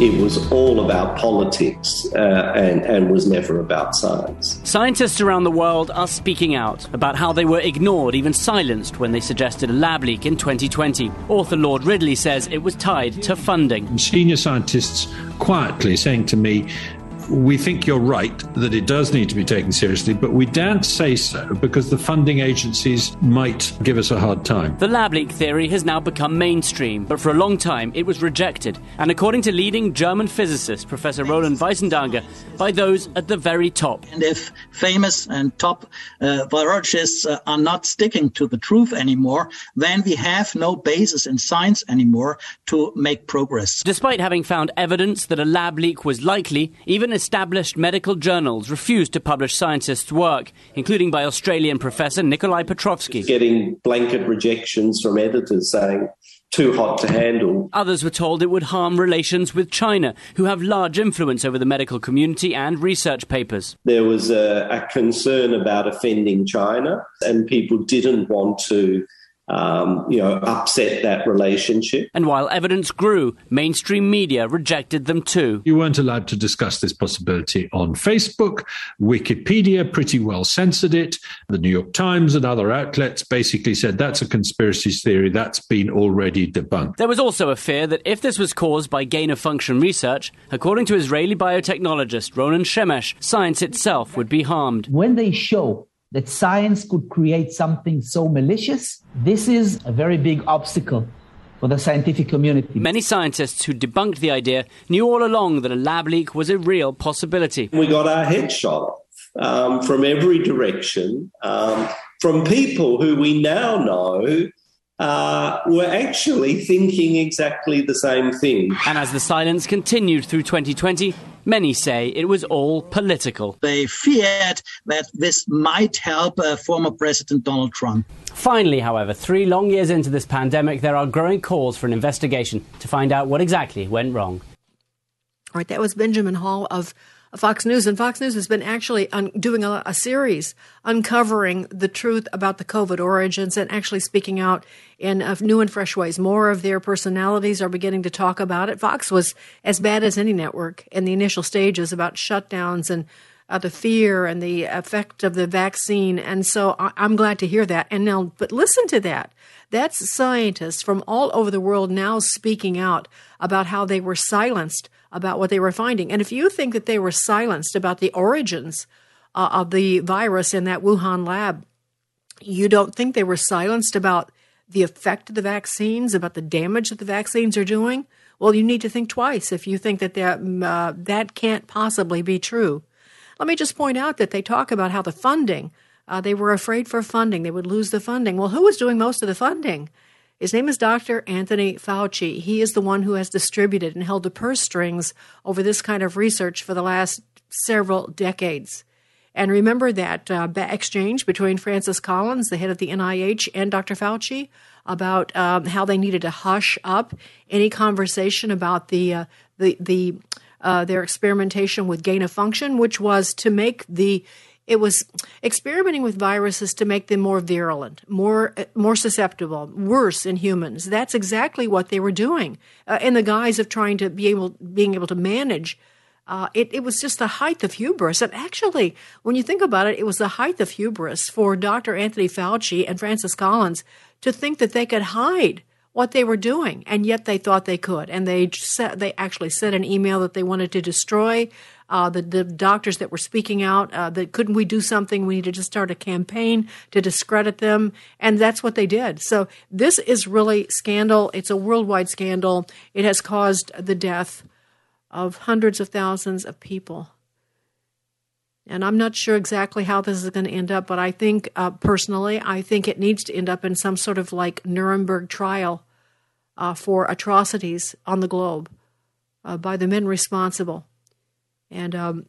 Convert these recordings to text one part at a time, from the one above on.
It was all about politics uh, and, and was never about science. Scientists around the world are speaking out about how they were ignored, even silenced, when they suggested a lab leak in 2020. Author Lord Ridley says it was tied to funding. Senior scientists quietly saying to me, we think you're right that it does need to be taken seriously, but we daren't say so because the funding agencies might give us a hard time. The lab leak theory has now become mainstream, but for a long time it was rejected. And according to leading German physicist Professor Roland Wiesendanger, by those at the very top. And if famous and top uh, virologists uh, are not sticking to the truth anymore, then we have no basis in science anymore to make progress. Despite having found evidence that a lab leak was likely, even established medical journals refused to publish scientists' work, including by Australian professor Nikolai Petrovsky. Getting blanket rejections from editors saying, too hot to handle. Others were told it would harm relations with China, who have large influence over the medical community and research papers. There was a, a concern about offending China, and people didn't want to um, you know, upset that relationship. And while evidence grew, mainstream media rejected them too. You weren't allowed to discuss this possibility on Facebook. Wikipedia pretty well censored it. The New York Times and other outlets basically said that's a conspiracy theory that's been already debunked. There was also a fear that if this was caused by gain of function research, according to Israeli biotechnologist Ronen Shemesh, science itself would be harmed. When they show that science could create something so malicious, this is a very big obstacle for the scientific community. Many scientists who debunked the idea knew all along that a lab leak was a real possibility. We got our head shot off um, from every direction um, from people who we now know uh, were actually thinking exactly the same thing. And as the silence continued through 2020, many say it was all political. They feared that this might help uh, former President Donald Trump. Finally, however, three long years into this pandemic, there are growing calls for an investigation to find out what exactly went wrong. All right, that was Benjamin Hall of Fox News, and Fox News has been actually un- doing a, a, series uncovering the truth about the COVID origins and actually speaking out in uh, new and fresh ways. More of their personalities are beginning to talk about it. Fox was as bad as any network in the initial stages about shutdowns and uh, the fear and the effect of the vaccine, and so I- I'm glad to hear that. And now, but listen to that. That's scientists from all over the world now speaking out about how they were silenced about what they were finding. And if you think that they were silenced about the origins uh, of the virus in that Wuhan lab, you don't think they were silenced about the effect of the vaccines, about the damage that the vaccines are doing? Well, you need to think twice if you think that that, uh, that can't possibly be true. Let me just point out that they talk about how the funding, uh, they were afraid for funding, they would lose the funding. Well, who was doing most of the funding? His name is Dr. Anthony Fauci. He is the one who has distributed and held the purse strings over this kind of research for the last several decades. And remember that uh, exchange between Francis Collins, the head of the NIH, and Dr. Fauci about um, how they needed to hush up any conversation about the uh, the the uh, their experimentation with gain of function, which was to make the it was experimenting with viruses to make them more virulent, more more susceptible, worse in humans. That's exactly what they were doing uh, in the guise of trying to be able being able to manage. Uh, it, it was just the height of hubris. And actually, when you think about it, it was the height of hubris for Dr. Anthony Fauci and Francis Collins to think that they could hide what they were doing, and yet they thought they could. And they set, they actually sent an email that they wanted to destroy uh, the, the doctors that were speaking out, uh, that couldn't we do something? We needed to start a campaign to discredit them. And that's what they did. So this is really scandal. It's a worldwide scandal. It has caused the death of hundreds of thousands of people. And I'm not sure exactly how this is going to end up, but I think uh, personally, I think it needs to end up in some sort of like Nuremberg trial uh, for atrocities on the globe uh, by the men responsible. And um,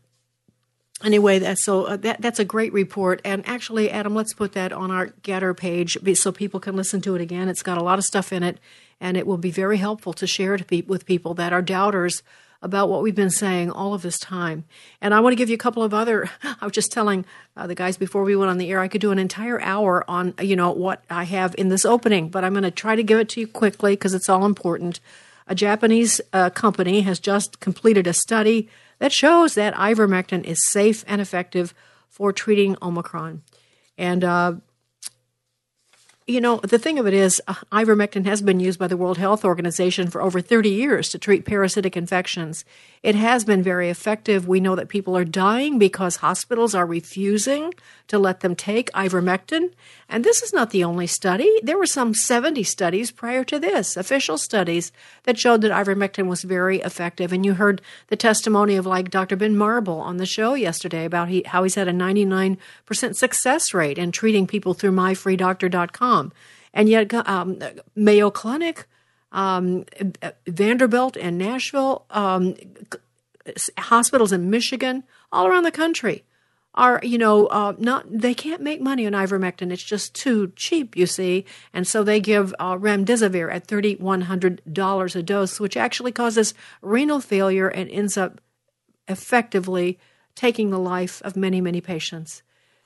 anyway, that's so uh, that that's a great report. And actually, Adam, let's put that on our GETTR page so people can listen to it again. It's got a lot of stuff in it, and it will be very helpful to share it with people that are doubters about what we've been saying all of this time. And I want to give you a couple of other. I was just telling uh, the guys before we went on the air, I could do an entire hour on you know what I have in this opening, but I'm going to try to give it to you quickly because it's all important. A Japanese uh, company has just completed a study that shows that ivermectin is safe and effective for treating Omicron. And uh, you know, the thing of it is, uh, ivermectin has been used by the World Health Organization for over 30 years to treat parasitic infections. It has been very effective. We know that people are dying because hospitals are refusing to let them take ivermectin. And this is not the only study. There were some 70 studies prior to this, official studies, that showed that ivermectin was very effective. And you heard the testimony of, like, Dr. Ben Marble on the show yesterday about he, how he's had a 99% success rate in treating people through myfreedoctor.com. And yet, um, Mayo Clinic, um, Vanderbilt and Nashville, um, hospitals in Michigan, all around the country are you know uh, not they can't make money on ivermectin it's just too cheap you see and so they give uh, remdesivir at $3100 a dose which actually causes renal failure and ends up effectively taking the life of many many patients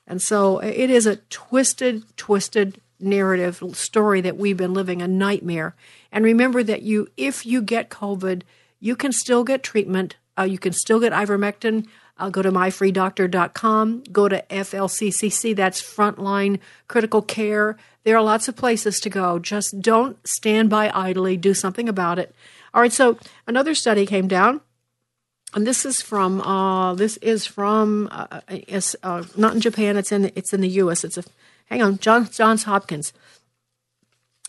and so it is a twisted twisted narrative story that we've been living a nightmare and remember that you, if you get COVID, you can still get treatment. Uh, you can still get ivermectin. Uh, go to myfreedoctor.com. Go to FLCCC. That's Frontline Critical Care. There are lots of places to go. Just don't stand by idly. Do something about it. All right. So another study came down, and this is from uh, this is from uh, it's, uh, not in Japan. It's in it's in the U.S. It's a hang on John, Johns Hopkins.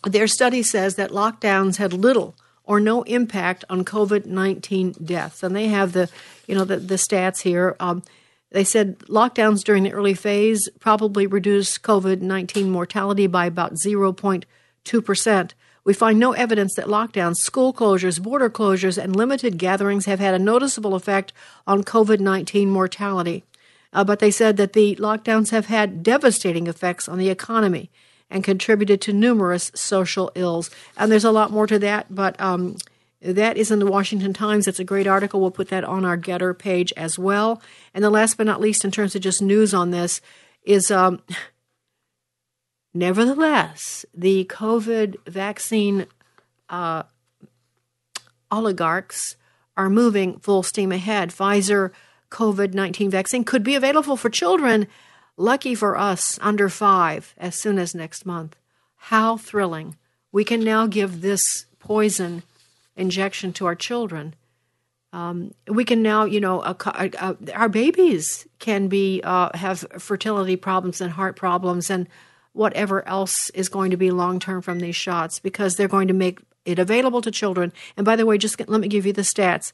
Their study says that lockdowns had little or no impact on COVID 19 deaths. And they have the, you know, the, the stats here. Um, they said lockdowns during the early phase probably reduced COVID 19 mortality by about 0.2%. We find no evidence that lockdowns, school closures, border closures, and limited gatherings have had a noticeable effect on COVID 19 mortality. Uh, but they said that the lockdowns have had devastating effects on the economy and contributed to numerous social ills. And there's a lot more to that, but um, that is in the Washington Times. It's a great article. We'll put that on our GETTR page as well. And the last but not least, in terms of just news on this, is um, nevertheless, the COVID vaccine uh, oligarchs are moving full steam ahead. Pfizer COVID 19 vaccine could be available for children Lucky for us, under five, as soon as next month. How thrilling. We can now give this poison injection to our children. Um, we can now, you know, uh, uh, our babies can be uh, have fertility problems and heart problems and whatever else is going to be long term from these shots because they're going to make it available to children. And by the way, just let me give you the stats.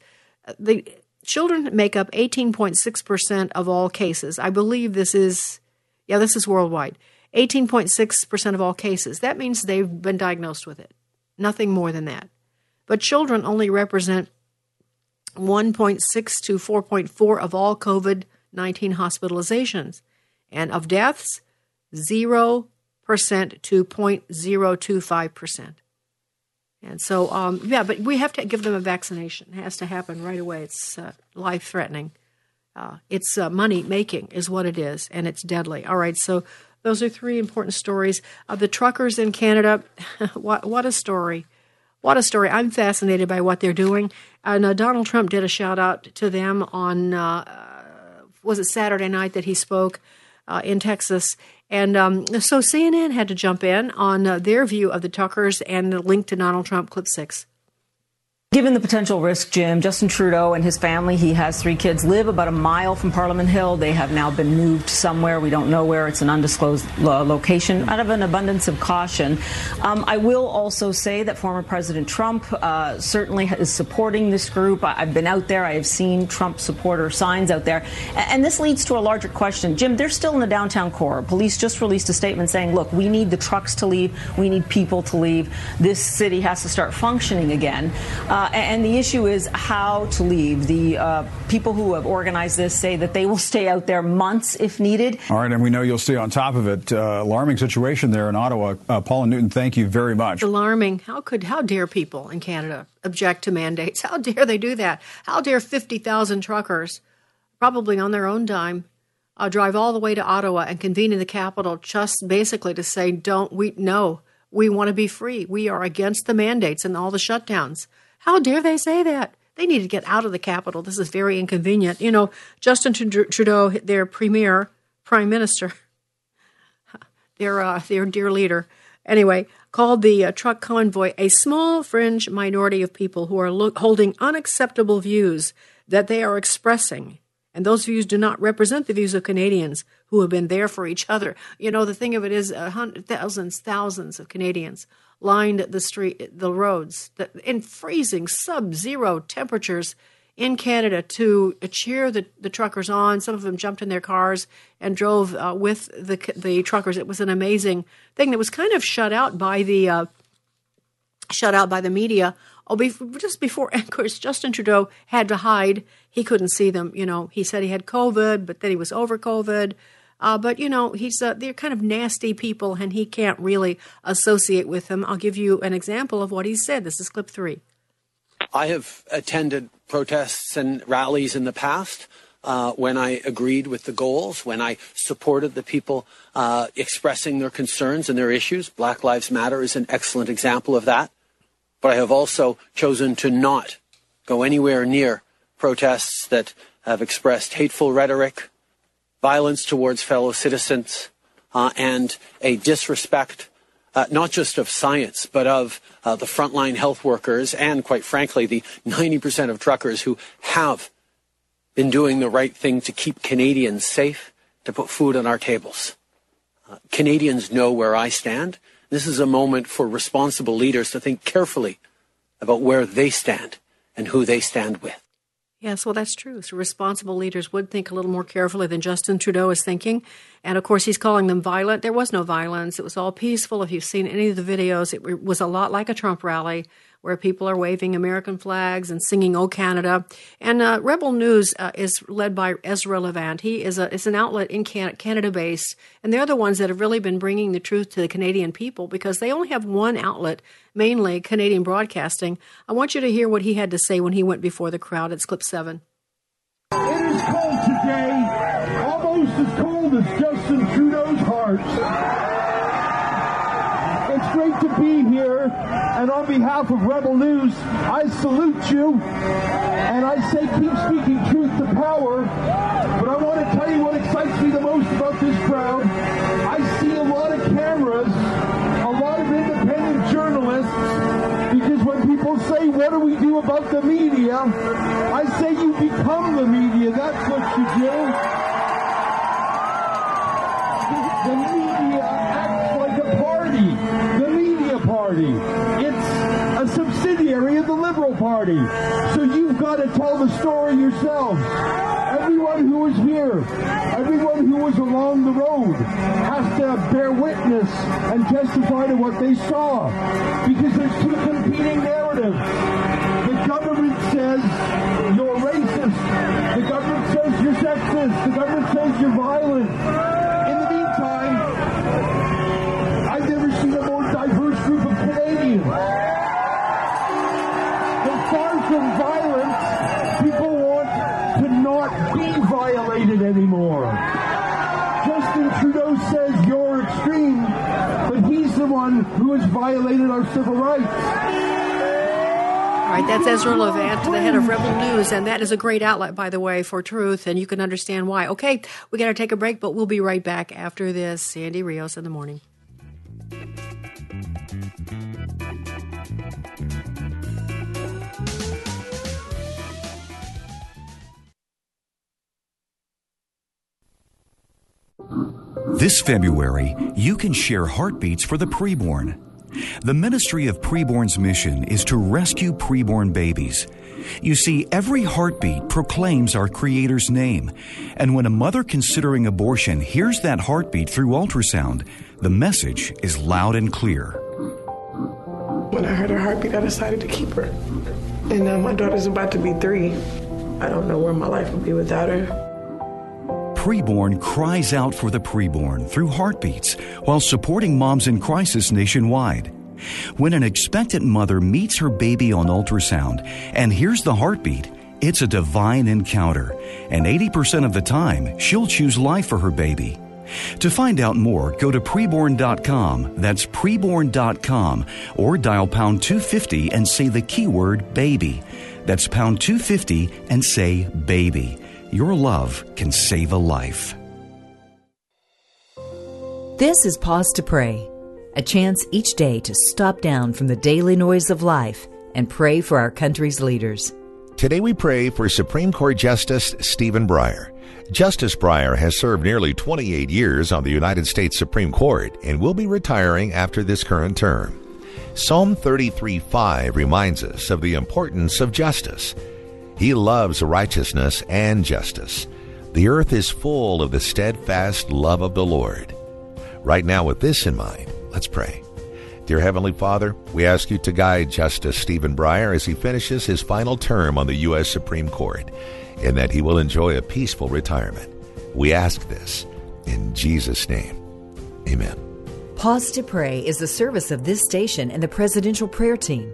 The children make up 18.6% of all cases. I believe this is, yeah, this is worldwide. 18.6% of all cases. That means they've been diagnosed with it. Nothing more than that. But children only represent 1.6 to 4.4 of all COVID 19 hospitalizations. And of deaths, 0% to 0.025%. And so, um, yeah, but we have to give them a vaccination. It has to happen right away. It's uh, life threatening. Uh, it's uh, money making, is what it is, and it's deadly. All right, so those are three important stories. of the truckers in Canada, what, what a story. What a story. I'm fascinated by what they're doing. And uh, Donald Trump did a shout out to them on, uh, was it Saturday night that he spoke uh, in Texas? And um, so CNN had to jump in on uh, their view of the Tuckers and the link to Donald Trump, clip six. Given the potential risk, Jim, Justin Trudeau and his family, he has three kids, live about a mile from Parliament Hill. They have now been moved somewhere. We don't know where. It's an undisclosed lo- location out of an abundance of caution. Um, I will also say that former President Trump uh, certainly is supporting this group. I- have been out there. I have seen Trump supporter signs out there. And this leads to a larger question. Jim, they're still in the downtown core. Police just released a statement saying, look, we need the trucks to leave. We need people to leave. This city has to start functioning again. Uh, uh, and the issue is how to leave. The uh, people who have organized this say that they will stay out there months if needed. All right, and we know you'll stay on top of it. Uh, alarming situation there in Ottawa. Uh, Paula Newton, thank you very much. Alarming. How could how dare people in Canada object to mandates? How dare they do that? How dare fifty thousand truckers, probably on their own dime, uh, drive all the way to Ottawa and convene in the capital just basically to say, "Don't we? No, we want to be free. We are against the mandates and all the shutdowns." How dare they say that? They need to get out of the capital. This is very inconvenient. You know, Justin Trudeau, their premier, prime minister, their uh, their dear leader, anyway, called the uh, truck convoy a small fringe minority of people who are lo- holding unacceptable views that they are expressing. And those views do not represent the views of Canadians who have been there for each other. You know, the thing of it is, uh, hundreds, thousands, thousands of Canadians lined the street, the roads, in freezing sub-zero temperatures in Canada to cheer the, the truckers on. Some of them jumped in their cars and drove uh, with the the truckers. It was an amazing thing that was kind of shut out by the uh, shut out by the media. Oh, just before, of course, Justin Trudeau had to hide. He couldn't see them. You know, he said he had COVID, but then he was over COVID. Uh, but you know, he's uh, they're kind of nasty people, and he can't really associate with them. I'll give you an example of what he said. This is clip three. I have attended protests and rallies in the past. Uh, when I agreed with the goals, when I supported the people uh, expressing their concerns and their issues. Black Lives Matter is an excellent example of that. But I have also chosen to not go anywhere near protests that have expressed hateful rhetoric, violence towards fellow citizens, uh, and a disrespect uh, not just of science, but of uh, the frontline health workers and, quite frankly, the 90% of truckers who have been doing the right thing to keep Canadians safe, to put food on our tables. Uh, Canadians know where I stand. This is a moment for responsible leaders to think carefully about where they stand and who they stand with. Yes, well, that's true. So responsible leaders would think a little more carefully than Justin Trudeau is thinking. And of course, he's calling them violent. There was no violence. It was all peaceful. If you've seen any of the videos, it was a lot like a Trump rally where people are waving American flags and singing "Oh Canada." And uh, Rebel News uh, is led by Ezra Levant. He is a is an outlet in Canada, Canada based, and they're the ones that have really been bringing the truth to the Canadian people because they only have one outlet, mainly Canadian Broadcasting. I want you to hear what he had to say when he went before the crowd. It's clip seven. It is cold today, almost as cold as Justin Trudeau's heart And on behalf of Rebel News, I salute you. And I say keep speaking truth to power. But I want to tell you what excites me the most about this crowd. I see a lot of cameras, a lot of independent journalists, because when people say, what do we do about the media? I say you become the media. That's what you do. The media acts like a party. Party. It's a subsidiary of the Liberal Party. So you've got to tell the story yourselves. Everyone who was here, everyone who was along the road has to bear witness and testify to what they saw. Because there's two competing narratives. The government says you're racist. The government says you're sexist. The government says you're violent. Has violated our civil rights. All right, that's Ezra Levant, the head of Rebel News, and that is a great outlet, by the way, for truth, and you can understand why. Okay, we got to take a break, but we'll be right back after this. Sandy Rios in the morning. This February, you can share heartbeats for the preborn. The Ministry of Preborn's mission is to rescue preborn babies. You see, every heartbeat proclaims our Creator's name. And when a mother considering abortion hears that heartbeat through ultrasound, the message is loud and clear. When I heard her heartbeat, I decided to keep her. And now my daughter's about to be three. I don't know where my life would be without her. Preborn cries out for the preborn through heartbeats while supporting moms in crisis nationwide. When an expectant mother meets her baby on ultrasound and hears the heartbeat, it's a divine encounter, and 80% of the time, she'll choose life for her baby. To find out more, go to preborn.com, that's preborn.com, or dial pound 250 and say the keyword baby. That's pound 250 and say baby. Your love can save a life. This is Pause to Pray, a chance each day to stop down from the daily noise of life and pray for our country's leaders. Today we pray for Supreme Court Justice Stephen Breyer. Justice Breyer has served nearly 28 years on the United States Supreme Court and will be retiring after this current term. Psalm 33:5 reminds us of the importance of justice. He loves righteousness and justice. The earth is full of the steadfast love of the Lord. Right now, with this in mind, let's pray. Dear Heavenly Father, we ask you to guide Justice Stephen Breyer as he finishes his final term on the U.S. Supreme Court, and that he will enjoy a peaceful retirement. We ask this in Jesus' name. Amen. Pause to Pray is the service of this station and the Presidential Prayer Team.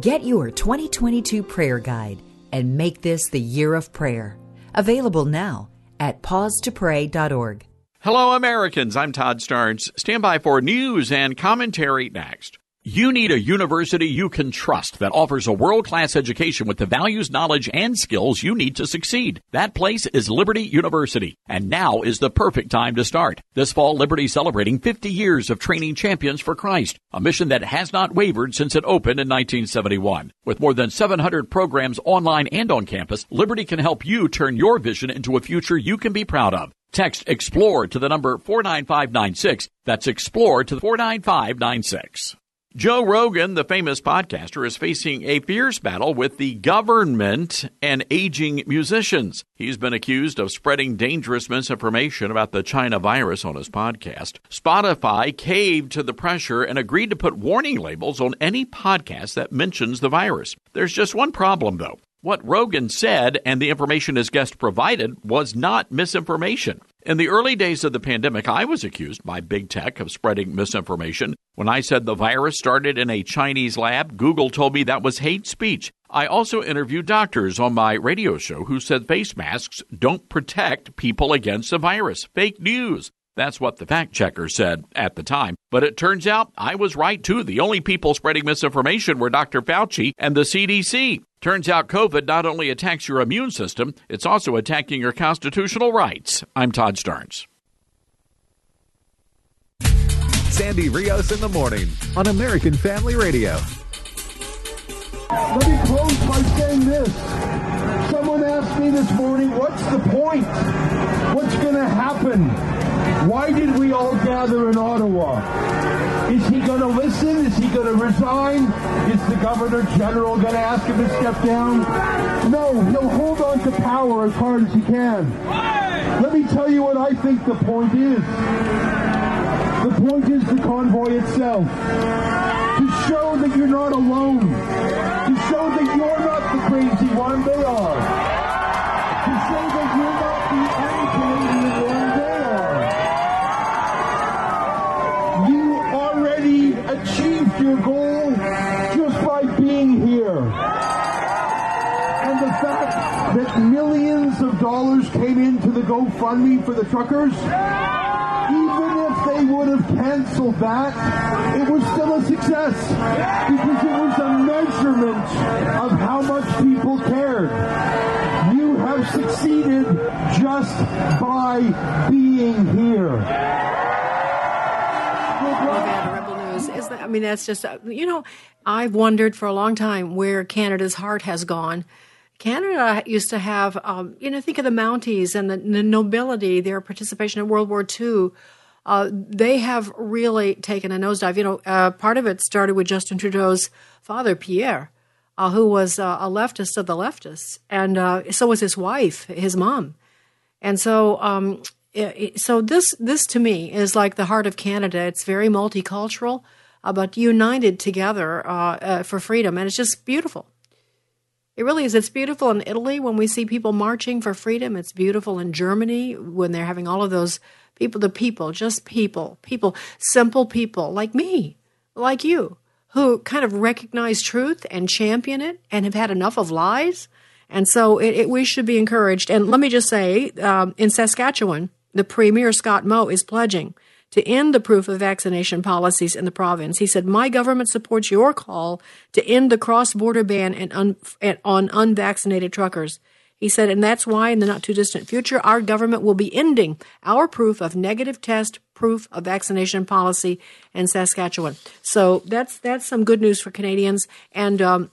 Get your 2022 prayer guide and make this the year of prayer. Available now at pausetopray.org. Hello, Americans. I'm Todd Starnes. Stand by for news and commentary next. You need a university you can trust that offers a world class education with the values, knowledge, and skills you need to succeed. That place is Liberty University, and now is the perfect time to start. This fall, Liberty celebrating 50 years of training champions for Christ, a mission that has not wavered since it opened in 1971. With more than 700 programs online and on campus, Liberty can help you turn your vision into a future you can be proud of. Text EXPLORE to the number 49596. That's EXPLORE to 49596. Joe Rogan, the famous podcaster, is facing a fierce battle with the government and aging musicians. He's been accused of spreading dangerous misinformation about the China virus on his podcast. Spotify caved to the pressure and agreed to put warning labels on any podcast that mentions the virus. There's just one problem, though. What Rogan said and the information his guest provided was not misinformation. In the early days of the pandemic, I was accused by big tech of spreading misinformation. When I said the virus started in a Chinese lab, Google told me that was hate speech. I also interviewed doctors on my radio show who said face masks don't protect people against the virus. Fake news. That's what the fact checker said at the time. But it turns out I was right too. The only people spreading misinformation were Dr. Fauci and the CDC. Turns out COVID not only attacks your immune system, it's also attacking your constitutional rights. I'm Todd Starnes. Sandy Rios in the morning on American Family Radio. Let me close by saying this. Someone asked me this morning, what's the point? What's going to happen? Why did we all gather in Ottawa? Is he going to listen? Is he going to resign? Is the Governor General going to ask him to step down? No, he'll hold on to power as hard as he can. Let me tell you what I think the point is. The point is the convoy itself. To show that you're not alone. To show that you're not the crazy one, they are. GoFundMe for the truckers, even if they would have canceled that, it was still a success because it was a measurement of how much people cared. You have succeeded just by being here. I mean, that's just, uh, you know, I've wondered for a long time where Canada's heart has gone. Canada used to have, um, you know, think of the Mounties and the, the nobility, their participation in World War II. uh, they have really taken a nosedive. You know, uh, part of it started with Justin Trudeau's father, Pierre, uh, who was uh, a leftist of the leftists, and uh, so was his wife, his mom, and so. Um, it, so this this to me is like the heart of Canada. It's very multicultural, uh, but united together for freedom, and it's just beautiful. It really is. It's beautiful in Italy when we see people marching for freedom. It's beautiful in Germany when they're having all of those people, the people, just people, people, simple people like me, like you, who kind of recognize truth and champion it and have had enough of lies. And so it, it, we should be encouraged. And let me just say, um, in Saskatchewan, the Premier Scott Moe is pledging to end the proof of vaccination policies in the province. He said, My government supports your call to end the cross border ban and un- on unvaccinated truckers. He said, and that's why in the not too distant future, our government will be ending our proof of negative test proof of vaccination policy in Saskatchewan. So that's that's some good news for Canadians. And um,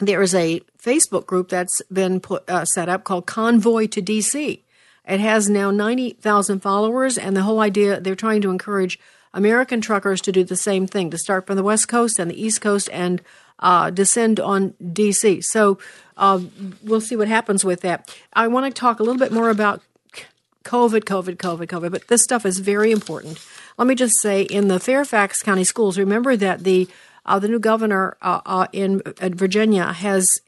there is a Facebook group that's been put, uh, set up called Convoy to DC. It has now 90,000 followers, and the whole idea they're trying to encourage American truckers to do the same thing, to start from the West Coast and the East Coast and uh, descend on DC. So uh, we'll see what happens with that. I want to talk a little bit more about COVID, COVID, COVID, COVID, but this stuff is very important. Let me just say in the Fairfax County schools, remember that the uh, the new governor uh, uh, in Virginia has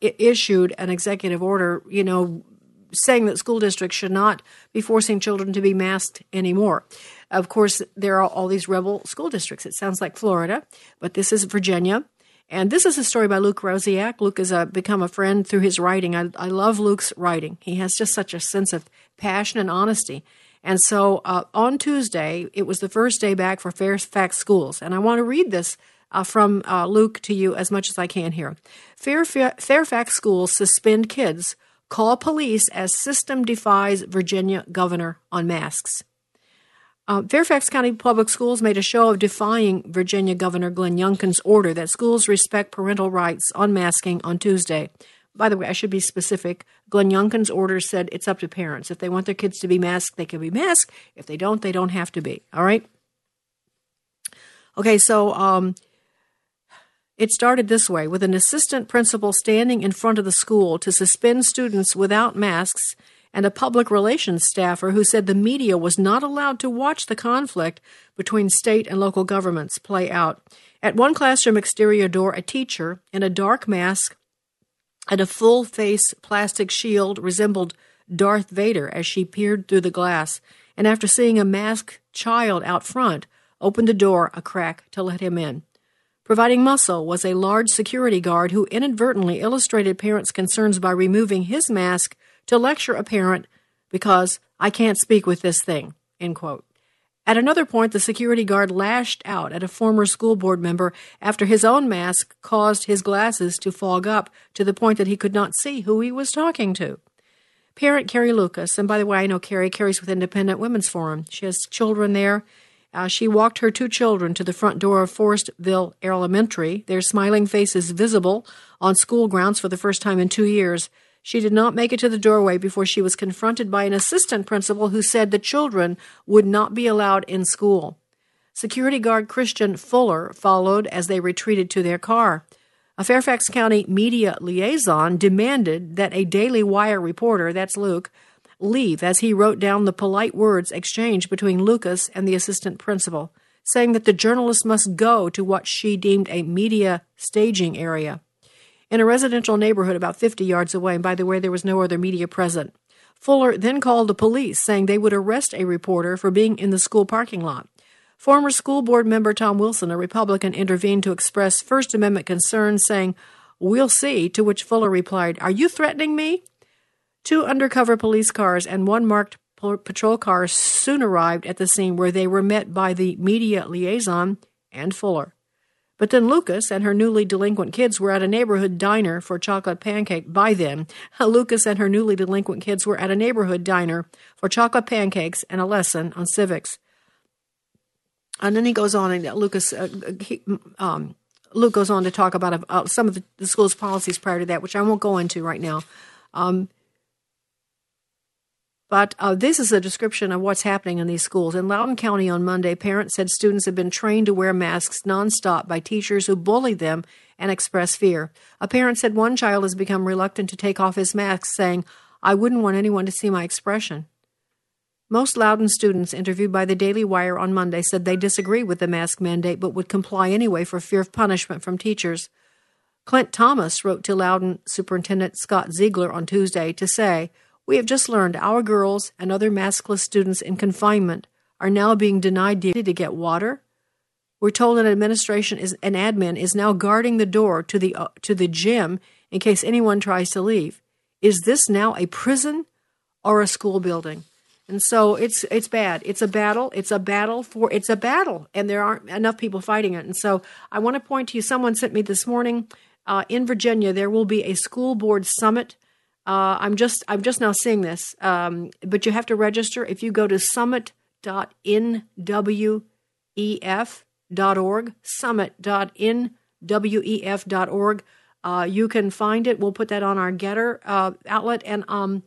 issued an executive order, you know, saying that school districts should not be forcing children to be masked anymore. Of course, there are all these rebel school districts. It sounds like Florida, but this is Virginia. And this is a story by Luke Rosiak. Luke has uh, become a friend through his writing. I, I, love Luke's writing. He has just such a sense of passion and honesty. And so uh, on Tuesday, it was the first day back for Fairfax schools. And I want to read this uh, from uh, Luke to you as much as I can here. Fairfa- Fairfax schools suspend kids, call police as system defies Virginia governor on masks. Uh, Fairfax County Public Schools made a show of defying Virginia Governor Glenn Youngkin's order that schools respect parental rights on masking on Tuesday. By the way, I should be specific. Glenn Youngkin's order said it's up to parents. If they want their kids to be masked, they can be masked. If they don't, they don't have to be. All right? Okay, so um, it started this way with an assistant principal standing in front of the school to suspend students without masks and a public relations staffer who said the media was not allowed to watch the conflict between state and local governments play out. At one classroom exterior door, a teacher in a dark mask and a full face plastic shield resembled Darth Vader as she peered through the glass, and after seeing a masked child out front, opened the door a crack to let him in. Providing muscle was a large security guard who inadvertently illustrated parents' concerns by removing his mask to lecture a parent because I can't speak with this thing, end quote. At another point, the security guard lashed out at a former school board member after his own mask caused his glasses to fog up to the point that he could not see who he was talking to. Parent Carrie Lucas, and by the way, I know Carrie carries with Independent Women's Forum. She has children there. Uh, she walked her two children to the front door of Forestville Elementary, their smiling faces visible on school grounds for the first time in two years. She did not make it to the doorway before she was confronted by an assistant principal who said the children would not be allowed in school. Security guard Christian Fuller followed as they retreated to their car. A Fairfax County media liaison demanded that a Daily Wire reporter, that's Luke, leave as he wrote down the polite words exchanged between Lucas and the assistant principal, saying that the journalist must go to what she deemed a media staging area in a residential neighborhood about 50 yards away, and by the way, there was no other media present. Fuller then called the police, saying they would arrest a reporter for being in the school parking lot. Former school board member Tom Wilson, a Republican, intervened to express First Amendment concerns, saying, We'll see, to which Fuller replied, Are you threatening me? Two undercover police cars and one marked patrol car soon arrived at the scene where they were met by the media liaison and Fuller. But then Lucas and her newly delinquent kids were at a neighborhood diner for chocolate pancake. By then, Lucas and her newly delinquent kids were at a neighborhood diner for chocolate pancakes and a lesson on civics. And then he goes on, and Lucas, uh, he, um, Luke goes on to talk about uh, some of the, school's policies prior to that, which I won't go into right now. Um, But uh, this is a description of what's happening in these schools. In Loudoun County on Monday, parents said students have been trained to wear masks nonstop by teachers who bully them and express fear. A parent said one child has become reluctant to take off his mask, saying, I wouldn't want anyone to see my expression. Most Loudoun students interviewed by the Daily Wire on Monday said they disagree with the mask mandate but would comply anyway for fear of punishment from teachers. Clint Thomas wrote to Loudoun Superintendent Scott Ziegler on Tuesday to say, We have just learned our girls and other maskless students in confinement are now being denied the ability to get water. We're told an administration is an admin is now guarding the door to the uh, to the gym in case anyone tries to leave. Is this now a prison or a school building? And so it's it's bad. It's a battle. It's a battle for it's a battle, and there aren't enough people fighting it. And so I want to point to you. Someone sent me this morning uh, in Virginia. There will be a school board summit. Uh, I'm just I'm just now seeing this, um, but you have to register if you go to summit.nwef.org. Summit.nwef.org. Uh, you can find it. We'll put that on our GETTR uh, outlet, and um,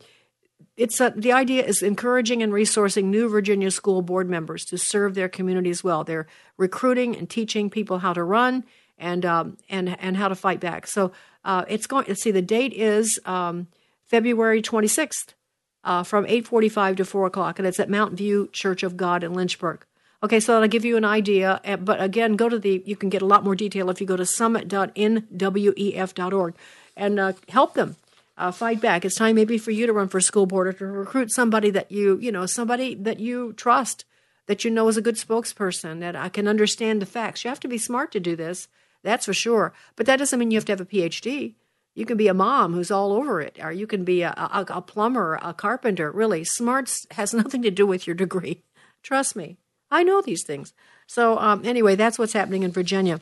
it's a, the idea is encouraging and resourcing new Virginia school board members to serve their communities well. They're recruiting and teaching people how to run and um, and and how to fight back. So uh, it's going. Let's see. The date is um, February 26th uh, from 8:45 to 4 o'clock, and it's at Mount View Church of God in Lynchburg. Okay, so that'll give you an idea. But again, go to the. You can get a lot more detail if you go to summit.nwef.org and uh, help them uh, fight back. It's time maybe for you to run for school board or to recruit somebody that you, you know, somebody that you trust, that you know is a good spokesperson, that I can understand the facts. You have to be smart to do this, that's for sure. But that doesn't mean you have to have a PhD. You can be a mom who's all over it, or you can be a, a, a plumber, a carpenter. Really, smarts has nothing to do with your degree. Trust me, I know these things. So um, anyway, that's what's happening in Virginia.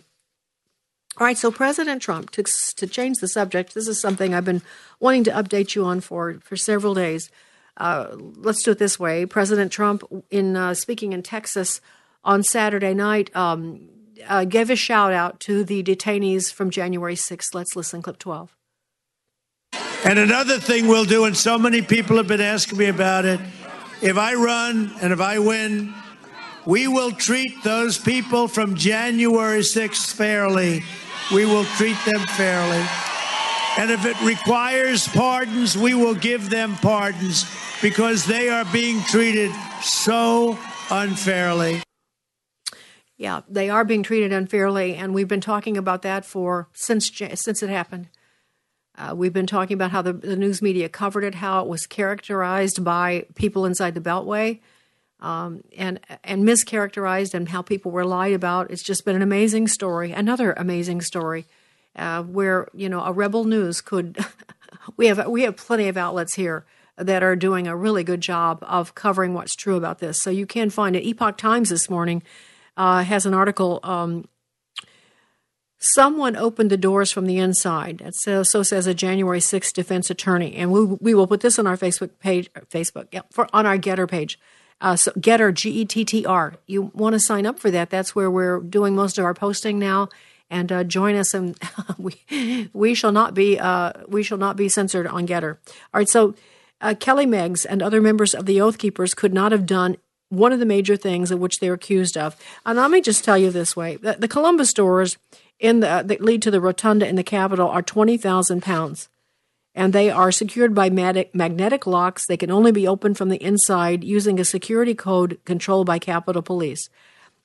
All right, so President Trump, to, to change the subject, this is something I've been wanting to update you on for, for several days. Uh, let's do it this way. President Trump, in uh, speaking in Texas on Saturday night, um, uh, gave a shout out to the detainees from January 6th. Let's listen, clip 12. And another thing we'll do, and so many people have been asking me about it if I run and if I win, we will treat those people from January 6th fairly. We will treat them fairly. And if it requires pardons, we will give them pardons because they are being treated so unfairly. Yeah, they are being treated unfairly, and we've been talking about that for since since it happened. Uh, we've been talking about how the, the, news media covered it, how it was characterized by people inside the Beltway, um, and and mischaracterized and how people were lied about. It's just been an amazing story, another amazing story, uh, where you know a rebel news could. we have we have plenty of outlets here that are doing a really good job of covering what's true about this. So you can find it. Epoch Times this morning uh, has an article. Um, Someone opened the doors from the inside. So, so says a January 6th defense attorney, and we we will put this on our Facebook page. Facebook, yeah, for on our GETTR page. Uh, so GETTR, G E T T R. You want to sign up for that? That's where we're doing most of our posting now. And uh, join us, and we we shall not be uh, we shall not be censored on GETTR. All right. So uh, Kelly Meggs and other members of the Oath Keepers could not have done one of the major things of which they're accused of. And let me just tell you this way: the, the Columbus doors in the that lead to the rotunda in the Capitol are twenty thousand pounds and they are secured by magnetic locks. They can only be opened from the inside using a security code controlled by Capitol Police.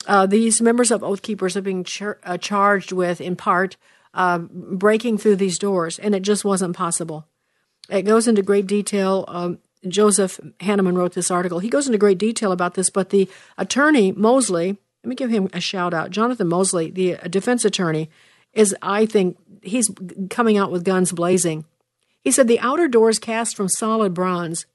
Uh, these members of Oath Keepers are being char- uh, charged with, in part, uh, breaking through these doors, and it just wasn't possible. It goes into great detail. Um, Joseph Hanneman wrote this article. He goes into great detail about this, but the attorney, Mosley, let me give him a shout out. Jonathan Mosley, the defense attorney, is, I think, he's coming out with guns blazing he said the outer doors cast from solid bronze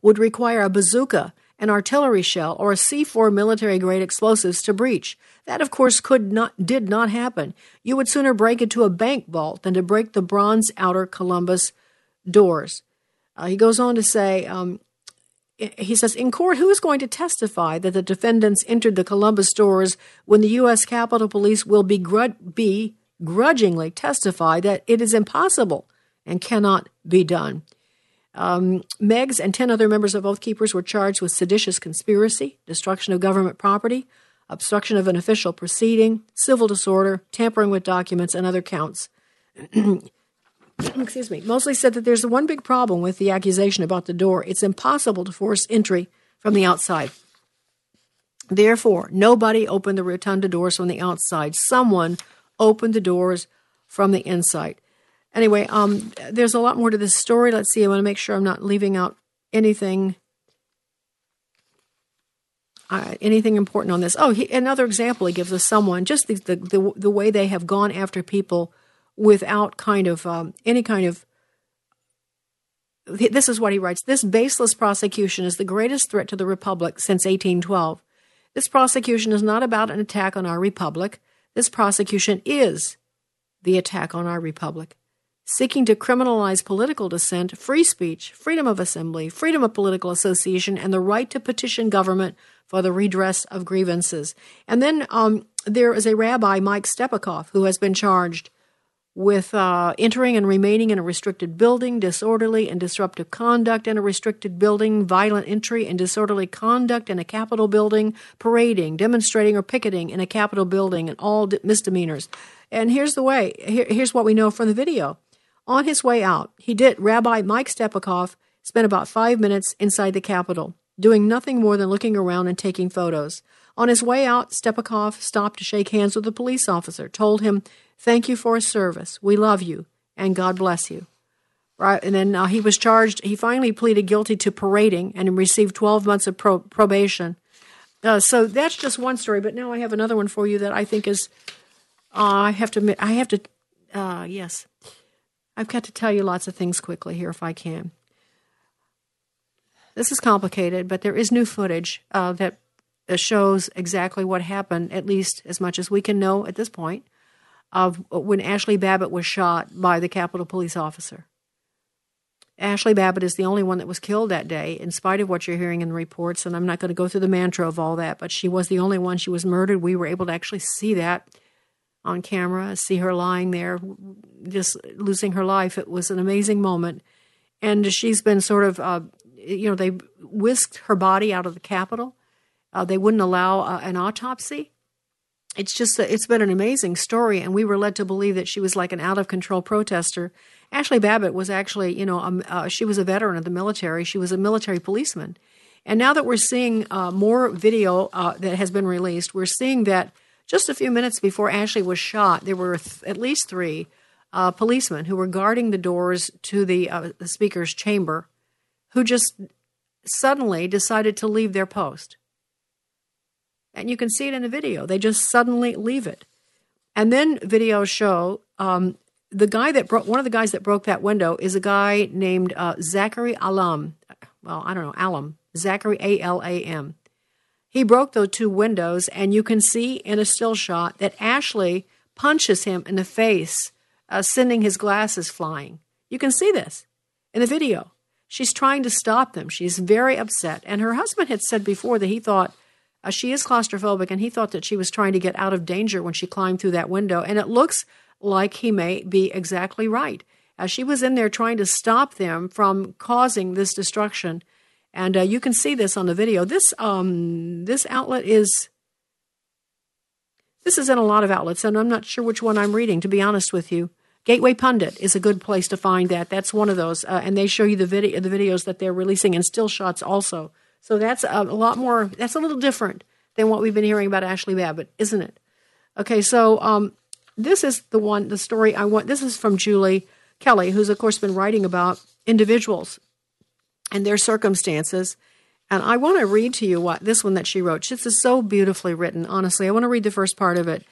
would require a bazooka, an artillery shell, or a C4 military grade explosives to breach. That, of course, could not did not happen. You would sooner break into a bank vault than to break the bronze outer Columbus doors. Uh, he goes on to say, um, he says, in court, who is going to testify that the defendants entered the Columbus doors when the U.S. Capitol Police will be, be grudgingly testify that it is impossible and cannot be done. Um, Meggs and 10 other members of Oath Keepers were charged with seditious conspiracy, destruction of government property, obstruction of an official proceeding, civil disorder, tampering with documents, and other counts. Excuse me. Mosley said that there's one big problem with the accusation about the door. It's impossible to force entry from the outside. Therefore, nobody opened the rotunda doors from the outside. Someone opened the doors from the inside. Anyway, um, there's a lot more to this story. Let's see. I want to make sure I'm not leaving out anything. Uh, anything important on this? Oh, he, another example he gives us someone just the, the, the the way they have gone after people without kind of um, any kind of. This is what he writes. This baseless prosecution is the greatest threat to the republic since 1812. This prosecution is not about an attack on our republic. This prosecution is the attack on our republic seeking to criminalize political dissent, free speech, freedom of assembly, freedom of political association, and the right to petition government for the redress of grievances. And then um, there is a rabbi, Mike Stepakoff, who has been charged with uh, entering and remaining in a restricted building, disorderly and disruptive conduct in a restricted building, violent entry and disorderly conduct in a Capitol building, parading, demonstrating, or picketing in a Capitol building, and all misdemeanors. And here's the way. Here, here's what we know from the video. On his way out, he did Rabbi Mike Stepakoff spent about five minutes inside the Capitol, doing nothing more than looking around and taking photos. On his way out, Stepakoff stopped to shake hands with a police officer, told him, Thank you for his service. We love you, and God bless you. Right, and then uh, he was charged. He finally pleaded guilty to parading and received 12 months of pro- probation. Uh, so that's just one story. But now I have another one for you that I think is. Uh, I have to I have to. Uh, yes, I've got to tell you lots of things quickly here if I can. This is complicated, but there is new footage uh, that shows exactly what happened, at least as much as we can know at this point, of when Ashley Babbitt was shot by the Capitol police officer. Ashley Babbitt is the only one that was killed that day, in spite of what you're hearing in the reports. And I'm not going to go through the mantra of all that, but she was the only one. She was murdered. We were able to actually see that on camera, see her lying there, just losing her life. It was an amazing moment. And she's been sort of, uh, you know, they whisked her body out of the Capitol. Uh, they wouldn't allow uh, an autopsy. It's just, that it's been an amazing story. And we were led to believe that she was like an out of control protester. Ashley Babbitt was actually, you know, uh, she was a veteran of the military. She was a military policeman. And now that we're seeing uh, more video uh, that has been released, we're seeing that just a few minutes before Ashley was shot, there were th- at least three uh, policemen who were guarding the doors to the, uh, the speaker's chamber who just suddenly decided to leave their post. And you can see it in the video. They just suddenly leave it. And then videos show um, the guy that broke one of the guys that broke that window is a guy named uh, Zachary Alam. Well, I don't know, Alam. Zachary A L A M. He broke those two windows, and you can see in a still shot that Ashley punches him in the face, uh, sending his glasses flying. You can see this in the video. She's trying to stop them. She's very upset. And her husband had said before that he thought uh, she is claustrophobic, and he thought that she was trying to get out of danger when she climbed through that window. And it looks like he may be exactly right. As she was in there trying to stop them from causing this destruction, and uh, you can see this on the video. This um, this outlet is this is in a lot of outlets, and I'm not sure which one I'm reading. To be honest with you, Gateway Pundit is a good place to find that. That's one of those, uh, and they show you the video the videos that they're releasing and still shots also. So that's a, lot more. That's a little different than what we've been hearing about Ashley Babbitt, isn't it? Okay, so um, this is the one, the story I want. This is from Julie Kelly, who's of course been writing about individuals and their circumstances. And I want to read to you what this one that she wrote. This is so beautifully written, honestly. I want to read the first part of it.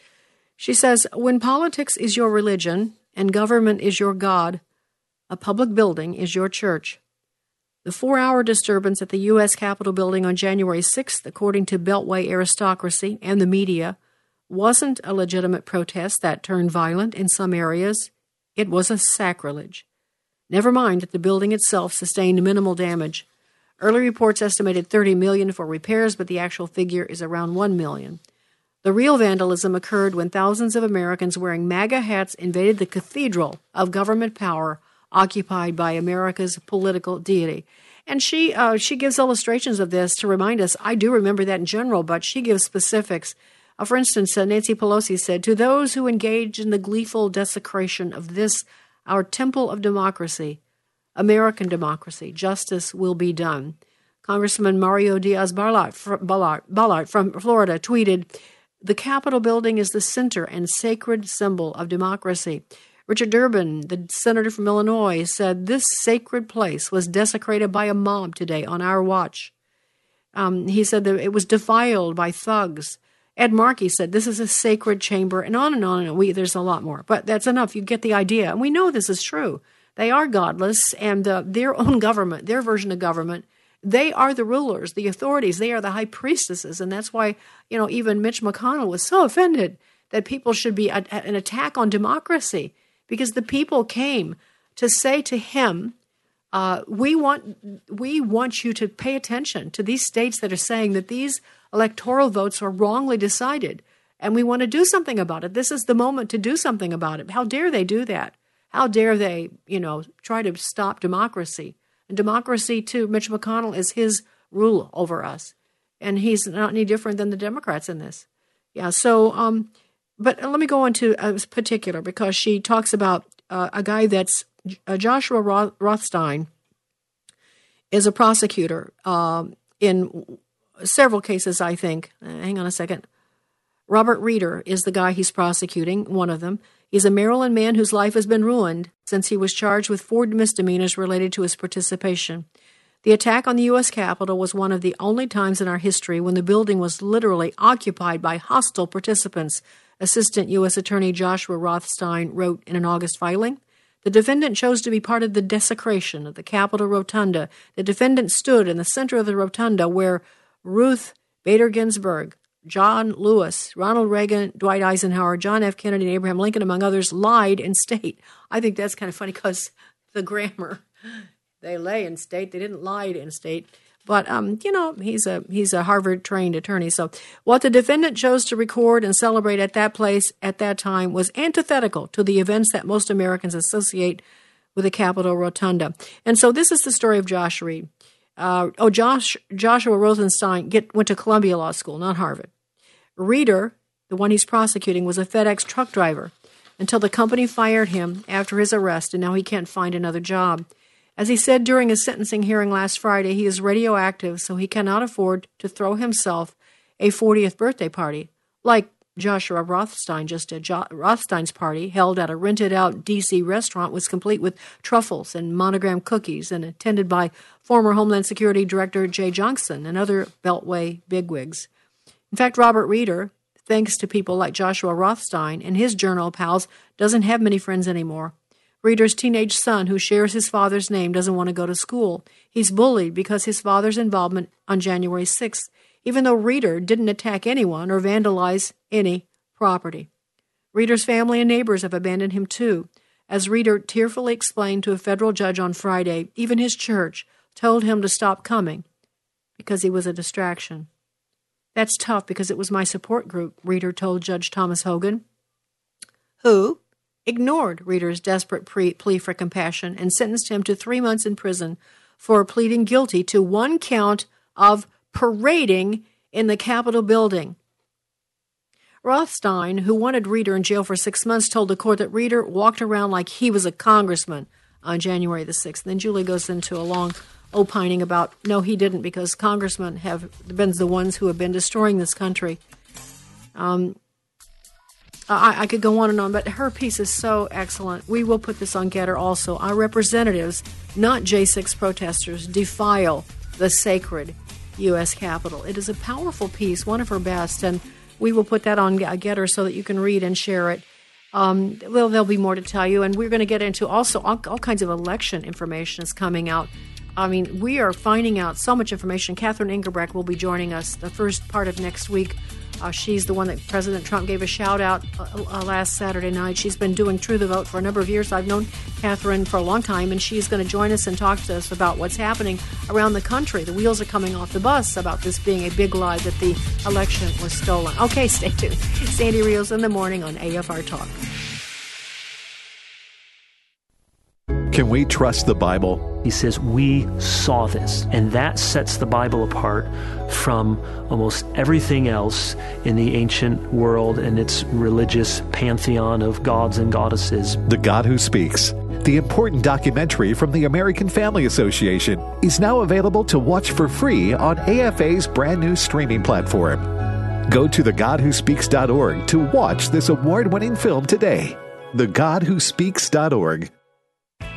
She says, When politics is your religion and government is your God, a public building is your church. The four hour disturbance at the U.S. Capitol building on January 6th, according to Beltway aristocracy and the media, wasn't a legitimate protest that turned violent in some areas. It was a sacrilege. Never mind that the building itself sustained minimal damage. Early reports estimated 30 million for repairs, but the actual figure is around 1 million. The real vandalism occurred when thousands of Americans wearing MAGA hats invaded the cathedral of government power occupied by America's political deity. And she uh, she gives illustrations of this to remind us. I do remember that in general, but she gives specifics. Uh, for instance, uh, Nancy Pelosi said, "To those who engage in the gleeful desecration of this, our temple of democracy, American democracy, justice will be done." Congressman Mario Diaz-Balart from Florida tweeted, "The Capitol building is the center and sacred symbol of democracy." Richard Durbin, the senator from Illinois, said this sacred place was desecrated by a mob today on our watch. Um, he said that it was defiled by thugs. Ed Markey said this is a sacred chamber, and on and on and on. We, there's a lot more, but that's enough. You get the idea, and we know this is true. They are godless, and uh, their own government, their version of government, they are the rulers, the authorities. They are the high priestesses, and that's why you know even Mitch McConnell was so offended that people should be a, an attack on democracy because the people came to say to him, uh, "We want we want you to pay attention to these states that are saying that these electoral votes are wrongly decided, and we want to do something about it. This is the moment to do something about it. How dare they do that? How dare they, you know, try to stop democracy? And democracy, too, Mitch McConnell is his rule over us, and he's not any different than the Democrats in this. Yeah. So, um, but let me go on to a particular because she talks about uh, a guy that's uh, Joshua Rothstein is a prosecutor um, in several cases, I think. Uh, hang on a second. Robert Reeder is the guy he's prosecuting, one of them. He's a Maryland man whose life has been ruined since he was charged with four misdemeanors related to his participation. The attack on the U.S. Capitol was one of the only times in our history when the building was literally occupied by hostile participants Assistant U.S. Attorney Joshua Rothstein wrote in an August filing. The defendant chose to be part of the desecration of the Capitol Rotunda. The defendant stood in the center of the rotunda where Ruth Bader Ginsburg, John Lewis, Ronald Reagan, Dwight Eisenhower, John F. Kennedy, and Abraham Lincoln, among others, lied in state. I think that's kind of funny because the grammar. They lay in state. They didn't lie in state. But um, you know, he's a he's a Harvard trained attorney. So what the defendant chose to record and celebrate at that place at that time was antithetical to the events that most Americans associate with the Capitol Rotunda. And so this is the story of Josh Reed. Uh, oh, Josh Joshua Rosenstein get, went to Columbia Law School, not Harvard. Reeder, the one he's prosecuting, was a FedEx truck driver until the company fired him after his arrest, and now he can't find another job. As he said during his sentencing hearing last Friday, he is radioactive, so he cannot afford to throw himself a 40th birthday party, like Joshua Rothstein just did. Jo- Rothstein's party, held at a rented out D.C. restaurant, was complete with truffles and monogram cookies and attended by former Homeland Security Director Jeh Johnson and other Beltway bigwigs. In fact, Robert Reeder, thanks to people like Joshua Rothstein and his journal pals, doesn't have many friends anymore. Reeder's teenage son, who shares his father's name, doesn't want to go to school. He's bullied because his father's involvement on January 6th, even though Reeder didn't attack anyone or vandalize any property. Reeder's family and neighbors have abandoned him too. As Reeder tearfully explained to a federal judge on Friday, even his church told him to stop coming because he was a distraction. That's tough because it was my support group, Reeder told Judge Thomas Hogan, who, ignored Reeder's desperate pre- plea for compassion and sentenced him to three months in prison for pleading guilty to one count of parading in the Capitol building. Rothstein, who wanted Reeder in jail for six months, told the court that Reeder walked around like he was a congressman on January the 6th. Then Julie goes into a long opining about no, he didn't, because congressmen have been the ones who have been destroying this country. Um, I, I, could go on and on, but her piece is so excellent. We will put this on GETTR also. Our representatives, not J6 protesters, defile the sacred U.S. Capitol. It is a powerful piece, one of her best, and we will put that on GETTR so that you can read and share it. Um, well, there'll be more to tell you, and we're going to get into also all, all kinds of election information is coming out. I mean, we are finding out so much information. Catherine Engelbrecht will be joining us the first part of next week uh, she's the one that President Trump gave a shout out uh, uh, last Saturday night. She's been doing True the Vote for a number of years. I've known Catherine for a long time, and she's going to join us and talk to us about what's happening around the country. The wheels are coming off the bus about this being a big lie that the election was stolen. Okay, stay tuned. Sandy Rios in the morning on AFR Talk. Can we trust the Bible? He says, We saw this. And that sets the Bible apart from almost everything else in the ancient world and its religious pantheon of gods and goddesses. The God Who Speaks. The important documentary from the American Family Association is now available to watch for free on AFA's brand new streaming platform. Go to thegodwhospeaks.org to watch this award winning film today. TheGodWhoSpeaks.org.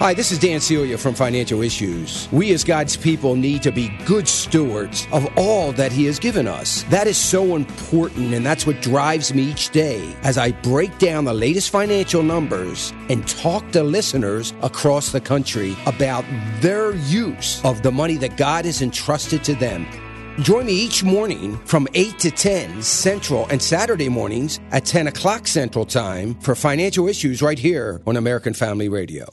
Hi, this is Dan Celia from Financial Issues. We as God's people need to be good stewards of all that He has given us. That is so important, and that's what drives me each day as I break down the latest financial numbers and talk to listeners across the country about their use of the money that God has entrusted to them. Join me each morning from 8 to 10 Central and Saturday mornings at 10 o'clock Central Time for financial issues right here on American Family Radio.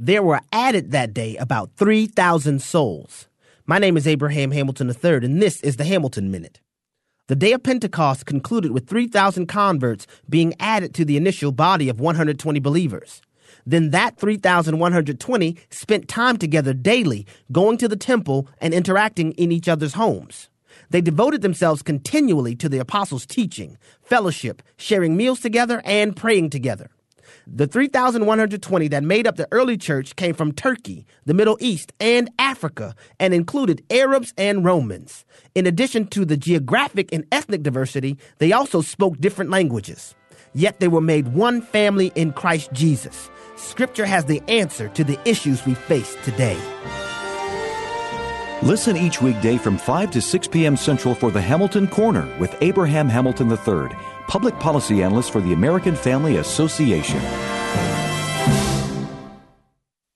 There were added that day about 3,000 souls. My name is Abraham Hamilton III, and this is the Hamilton Minute. The day of Pentecost concluded with 3,000 converts being added to the initial body of 120 believers. Then that 3,120 spent time together daily, going to the temple and interacting in each other's homes. They devoted themselves continually to the apostles' teaching, fellowship, sharing meals together, and praying together. The 3,120 that made up the early church came from Turkey, the Middle East, and Africa, and included Arabs and Romans. In addition to the geographic and ethnic diversity, they also spoke different languages. Yet they were made one family in Christ Jesus. Scripture has the answer to the issues we face today. Listen each weekday from 5 to 6 p.m. Central for the Hamilton Corner with Abraham Hamilton III, public policy analyst for the American Family Association.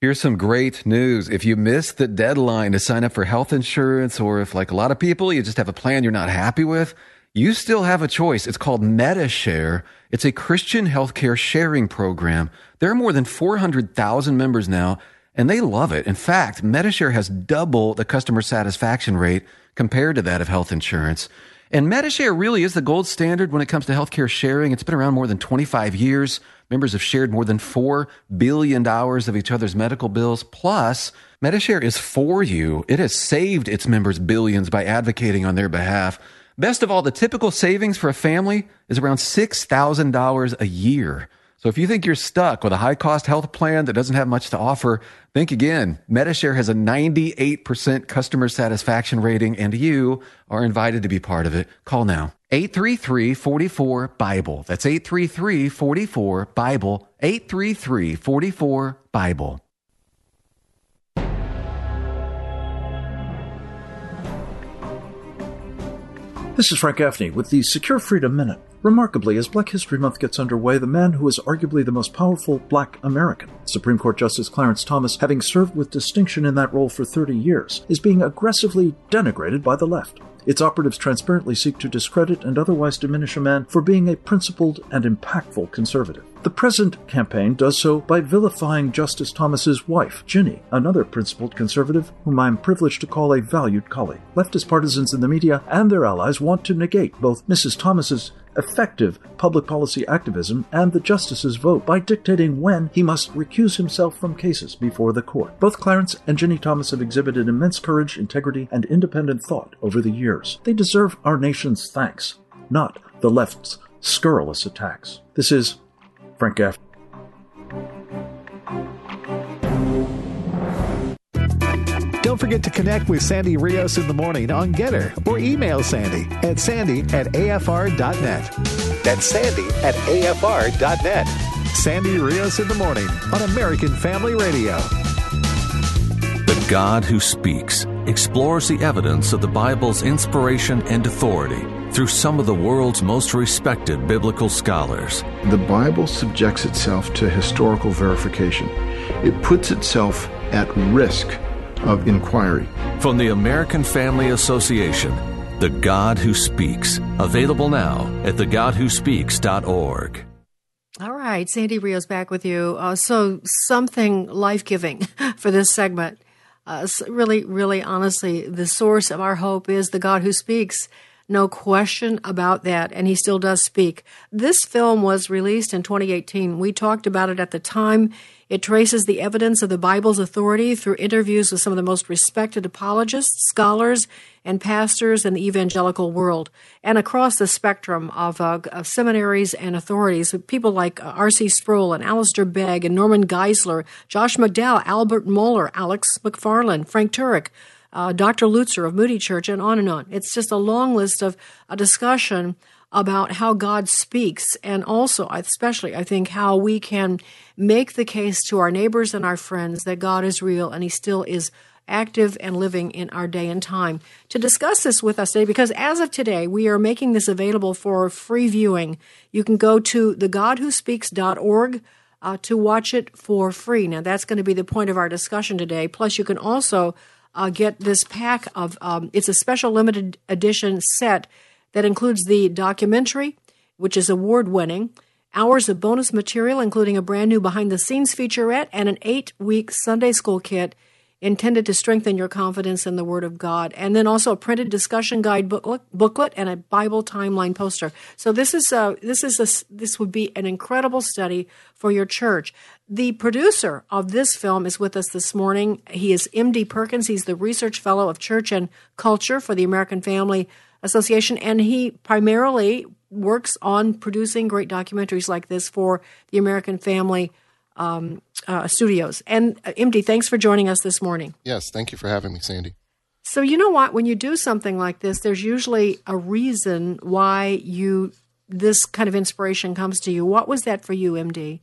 Here's some great news. If you missed the deadline to sign up for health insurance, or if, like a lot of people, you just have a plan you're not happy with, you still have a choice. It's called Medi-Share. It's a Christian healthcare sharing program. There are more than 400,000 members now, and they love it. In fact, Medi-Share has double the customer satisfaction rate compared to that of health insurance. And Medi-Share really is the gold standard when it comes to healthcare sharing. It's been around more than 25 years. Members have shared more than $4 billion of each other's medical bills. Plus, Medi-Share is for you. It has saved its members billions by advocating on their behalf. Best of all, the typical savings for a family is around $6,000 a year. So if you think you're stuck with a high cost health plan that doesn't have much to offer, think again. Medi-Share has a 98% customer satisfaction rating and you are invited to be part of it. Call now. 833-44-BIBLE. That's 833-44-BIBLE. 833-44-BIBLE. This is Frank Gaffney with the Secure Freedom Minute. Remarkably, as Black History Month gets underway, the man who is arguably the most powerful black American, Supreme Court Justice Clarence Thomas, having served with distinction in that role for 30 years, is being aggressively denigrated by the left. Its operatives transparently seek to discredit and otherwise diminish a man for being a principled and impactful conservative. The present campaign does so by vilifying Justice Thomas's wife, Ginni, another principled conservative whom I am privileged to call a valued colleague. Leftist partisans in the media and their allies want to negate both Mrs. Thomas's effective public policy activism and the justice's vote by dictating when he must recuse himself from cases before the court. Both Clarence and Ginni Thomas have exhibited immense courage, integrity, and independent thought over the years. They deserve our nation's thanks, not the left's scurrilous attacks. This is Frank Gaffney. Don't forget to connect with Sandy Rios in the morning on GETTR or email Sandy at sandy at afr.net. That's sandy at afr.net. Sandy Rios in the morning on American Family Radio. The God Who Speaks explores the evidence of the Bible's inspiration and authority through some of the world's most respected biblical scholars. The Bible subjects itself to historical verification. It puts itself at risk of inquiry. From the American Family Association, The God Who Speaks, available now at thegodwhospeaks.org. All right, Sandy Rios back with you. Uh, so, something life giving for this segment. Uh, really, really honestly, the source of our hope is the God who speaks. No question about that. And he still does speak. This film was released in 2018. We talked about it at the time. It traces the evidence of the Bible's authority through interviews with some of the most respected apologists, scholars, and pastors in the evangelical world, and across the spectrum of, uh, of seminaries and authorities. People like uh, R.C. Sproul and Alistair Begg and Norman Geisler, Josh McDowell, Albert Mohler, Alex McFarland, Frank Turek, uh, Dr. Lutzer of Moody Church, and on and on. It's just a long list of a discussion about how God speaks, and also, especially, I think, how we can make the case to our neighbors and our friends that God is real and He still is active and living in our day and time. To discuss this with us today, because as of today, we are making this available for free viewing. You can go to thegodwhospeaks.org uh, to watch it for free. Now, that's going to be the point of our discussion today. Plus, you can also uh, get this pack of, um, it's a special limited edition set that includes the documentary, which is award winning, hours of bonus material, including a brand new behind the scenes featurette, and an eight week Sunday school kit intended to strengthen your confidence in the Word of God. And then also a printed discussion guide booklet, and a Bible timeline poster. So this is a, this is a, this would be an incredible study for your church. The producer of this film is with us this morning. He is M.D. Perkins. He's the research fellow of church and culture for the American Family Association, and he primarily works on producing great documentaries like this for the American Family um, uh, Studios. And uh, MD, thanks for joining us this morning. Yes, thank you for having me, Sandy. So you know what? When you do something like this, there's usually a reason why you this kind of inspiration comes to you. What was that for you, MD?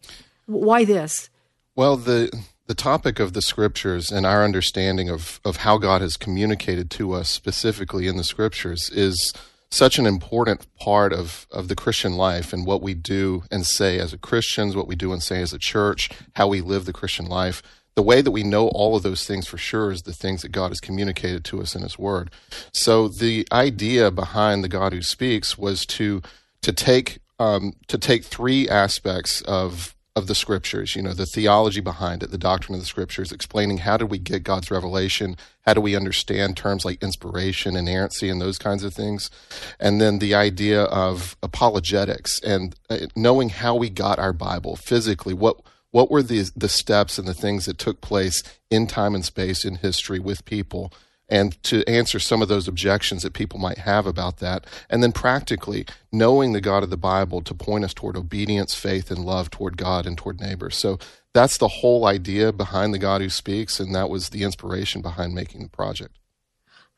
Why this? Well, the the topic of the scriptures and our understanding of, of how God has communicated to us specifically in the scriptures is such an important part of, of the Christian life and what we do and say as Christians, what we do and say as a church, how we live the Christian life. The way that we know all of those things for sure is the things that God has communicated to us in His Word. So the idea behind the God who speaks was to to take um, to take three aspects of of the scriptures, you know, the theology behind it, the doctrine of the scriptures, explaining how did we get God's revelation, how do we understand terms like inspiration, inerrancy, and those kinds of things, and then the idea of apologetics and uh, knowing how we got our Bible physically, what what were the the steps and the things that took place in time and space in history with people and to answer some of those objections that people might have about that. And then practically knowing the God of the Bible to point us toward obedience, faith, and love toward God and toward neighbors. So that's the whole idea behind the God who speaks, and that was the inspiration behind making the project.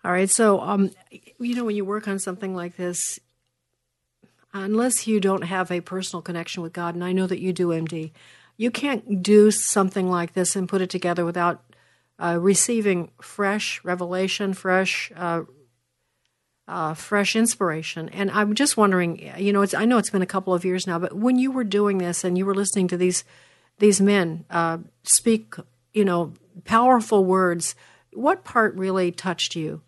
All right. So, um, you know, when you work on something like this, unless you don't have a personal connection with God, and I know that you do, MD, you can't do something like this and put it together without uh, receiving fresh revelation, fresh uh, uh, fresh inspiration. And I'm just wondering, you know, I know it's been a couple of years now, but when you were doing this and you were listening to these these men uh, speak, you know, powerful words, what part really touched you?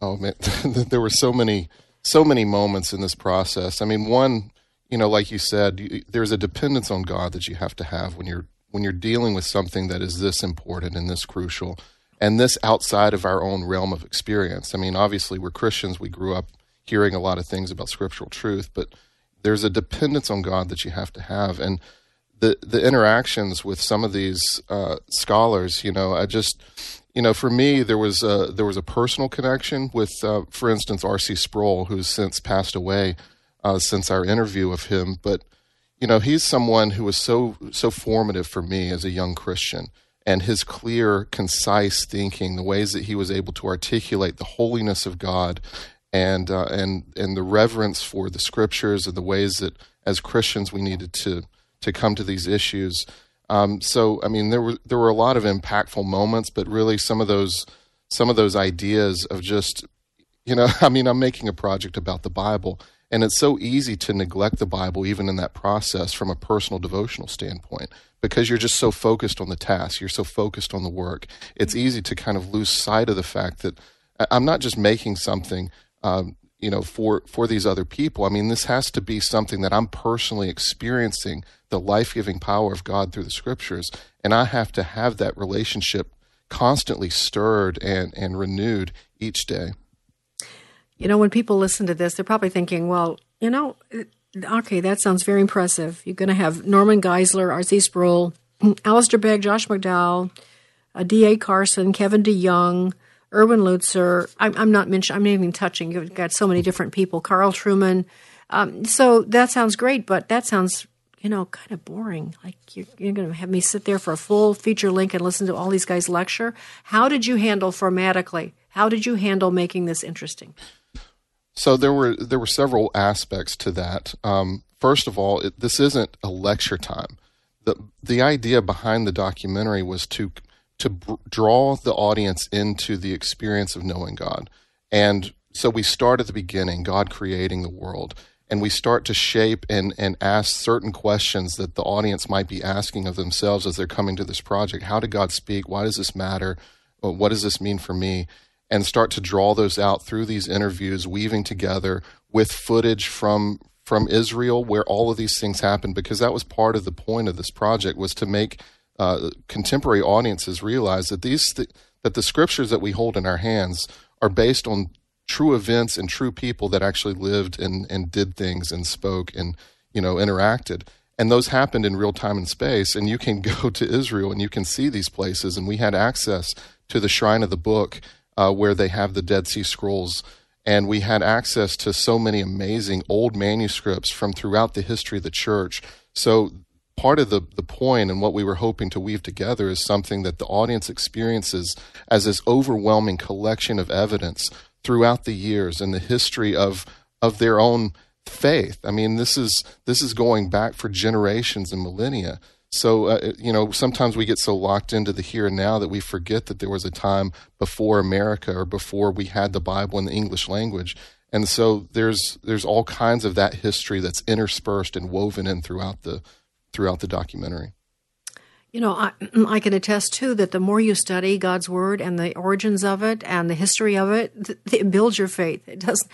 Oh man, there were so many so many moments in this process. I mean, one, you know, like you said, there's a dependence on God that you have to have when you're when you're dealing with something that is this important and this crucial and this outside of our own realm of experience. I mean, obviously, we're Christians. We grew up hearing a lot of things about scriptural truth, but there's a dependence on God that you have to have. And the, the interactions with some of these uh, scholars, you know, I just, you know, for me, there was a, there was a personal connection with, uh, for instance, R.C. Sproul, who's since passed away uh, since our interview of him. But you know, he's someone who was so so formative for me as a young Christian. And his clear, concise thinking, the ways that he was able to articulate the holiness of God, and uh, and and the reverence for the scriptures, and the ways that as Christians we needed to to come to these issues. Um, so, I mean, there were there were a lot of impactful moments, but really some of those some of those ideas of just, you know, I mean, I'm making a project about the Bible, and it's so easy to neglect the Bible, even in that process, from a personal devotional standpoint, because you're just so focused on the task, you're so focused on the work. It's easy to kind of lose sight of the fact that I'm not just making something, um, you know, for for these other people. I mean, this has to be something that I'm personally experiencing the life giving power of God through the Scriptures, and I have to have that relationship constantly stirred and and renewed each day. You know, when people listen to this, they're probably thinking, well, you know, okay, that sounds very impressive. You're going to have Norman Geisler, R.C. Sproul, Alistair Begg, Josh McDowell, D.A. Carson, Kevin DeYoung, Erwin Lutzer. I'm, I'm not mentioning, I'm not even touching. You've got so many different people. Carl Trueman. Um, so that sounds great, but that sounds, you know, kind of boring. Like you're, you're going to have me sit there for a full feature link and listen to all these guys lecture. How did you handle formatically? How did you handle making this interesting? So there were there were several aspects to that. Um, first of all, it, this isn't a lecture time. the The idea behind the documentary was to to draw the audience into the experience of knowing God, and so we start at the beginning, God creating the world, and we start to shape and and ask certain questions that the audience might be asking of themselves as they're coming to this project. How did God speak? Why does this matter? What does this mean for me? And start to draw those out through these interviews, weaving together with footage from from Israel where all of these things happened, because that was part of the point of this project was to make uh, contemporary audiences realize that these th- that the scriptures that we hold in our hands are based on true events and true people that actually lived and and did things and spoke and you know interacted. And those happened in real time and space and you can go to Israel and you can see these places and we had access to the shrine of the book uh, where they have the Dead Sea Scrolls. And we had access to so many amazing old manuscripts from throughout the history of the church. So part of the, the point and what we were hoping to weave together is something that the audience experiences as this overwhelming collection of evidence throughout the years and the history of of their own faith. I mean, this is this is going back for generations and millennia. So, uh, you know, sometimes we get so locked into the here and now that we forget that there was a time before America or before we had the Bible in the English language. And so there's there's all kinds of that history that's interspersed and woven in throughout the throughout the documentary. You know, I, I can attest too that the more you study God's word and the origins of it and the history of it, it builds your faith. It does.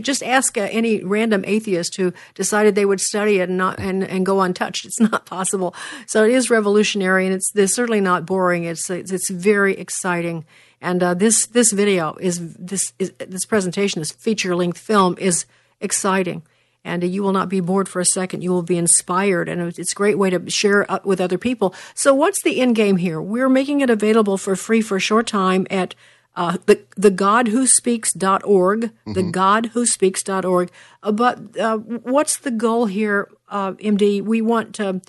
Just ask uh, any random atheist who decided they would study it and not and, and go untouched. It's not possible. So it is revolutionary, and it's, it's certainly not boring. It's it's, it's very exciting. And uh, this this video is this is, this presentation, this feature length film is exciting and you will not be bored for a second. You will be inspired, and it's a great way to share with other people. So, what's the end game here? We're making it available for free for a short time at uh, the the godwhospeaks.org, mm-hmm. the godwhospeaks.org. Uh, but uh, what's the goal here, uh, MD? We want to,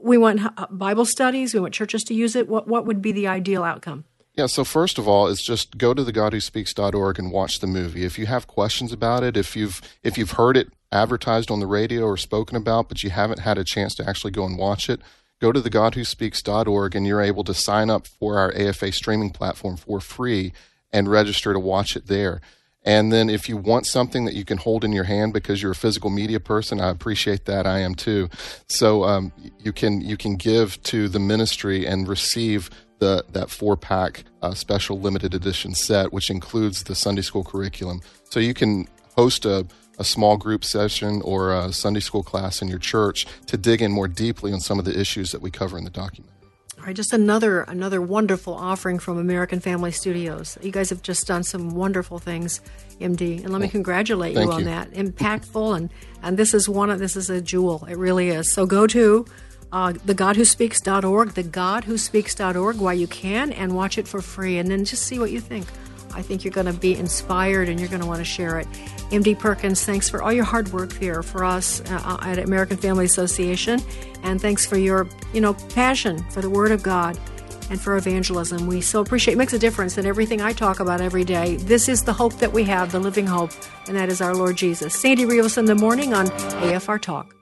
we want Bible studies. We want churches to use it. What what would be the ideal outcome? Yeah, so first of all, is just go to the godwhospeaks.org and watch the movie. If you have questions about it, if you've if you've heard it advertised on the radio or spoken about, but you haven't had a chance to actually go and watch it, go to the godwhospeaks.org and you're able to sign up for our AFA streaming platform for free and register to watch it there. And then if you want something that you can hold in your hand because you're a physical media person, I appreciate that. I am too. So um, you can you can give to the ministry and receive the that four pack uh, special limited edition set, which includes the Sunday school curriculum. So you can host a a small group session or a Sunday school class in your church to dig in more deeply on some of the issues that we cover in the document. All right, just another another wonderful offering from American Family Studios. You guys have just done some wonderful things, MD, and let me congratulate you on you. that. Impactful, and and this is one of this is a jewel. It really is. So go to uh, thegodwhospeaks.org, thegodwhospeaks.org while you can, and watch it for free, and then just see what you think. I think you're going to be inspired and you're going to want to share it. MD Perkins, thanks for all your hard work here for us uh, at American Family Association, and thanks for your, you know, passion for the Word of God and for evangelism. We so appreciate it makes a difference in everything I talk about every day. This is the hope that we have, the living hope, and that is our Lord Jesus. Sandy Rios in the morning on AFR Talk.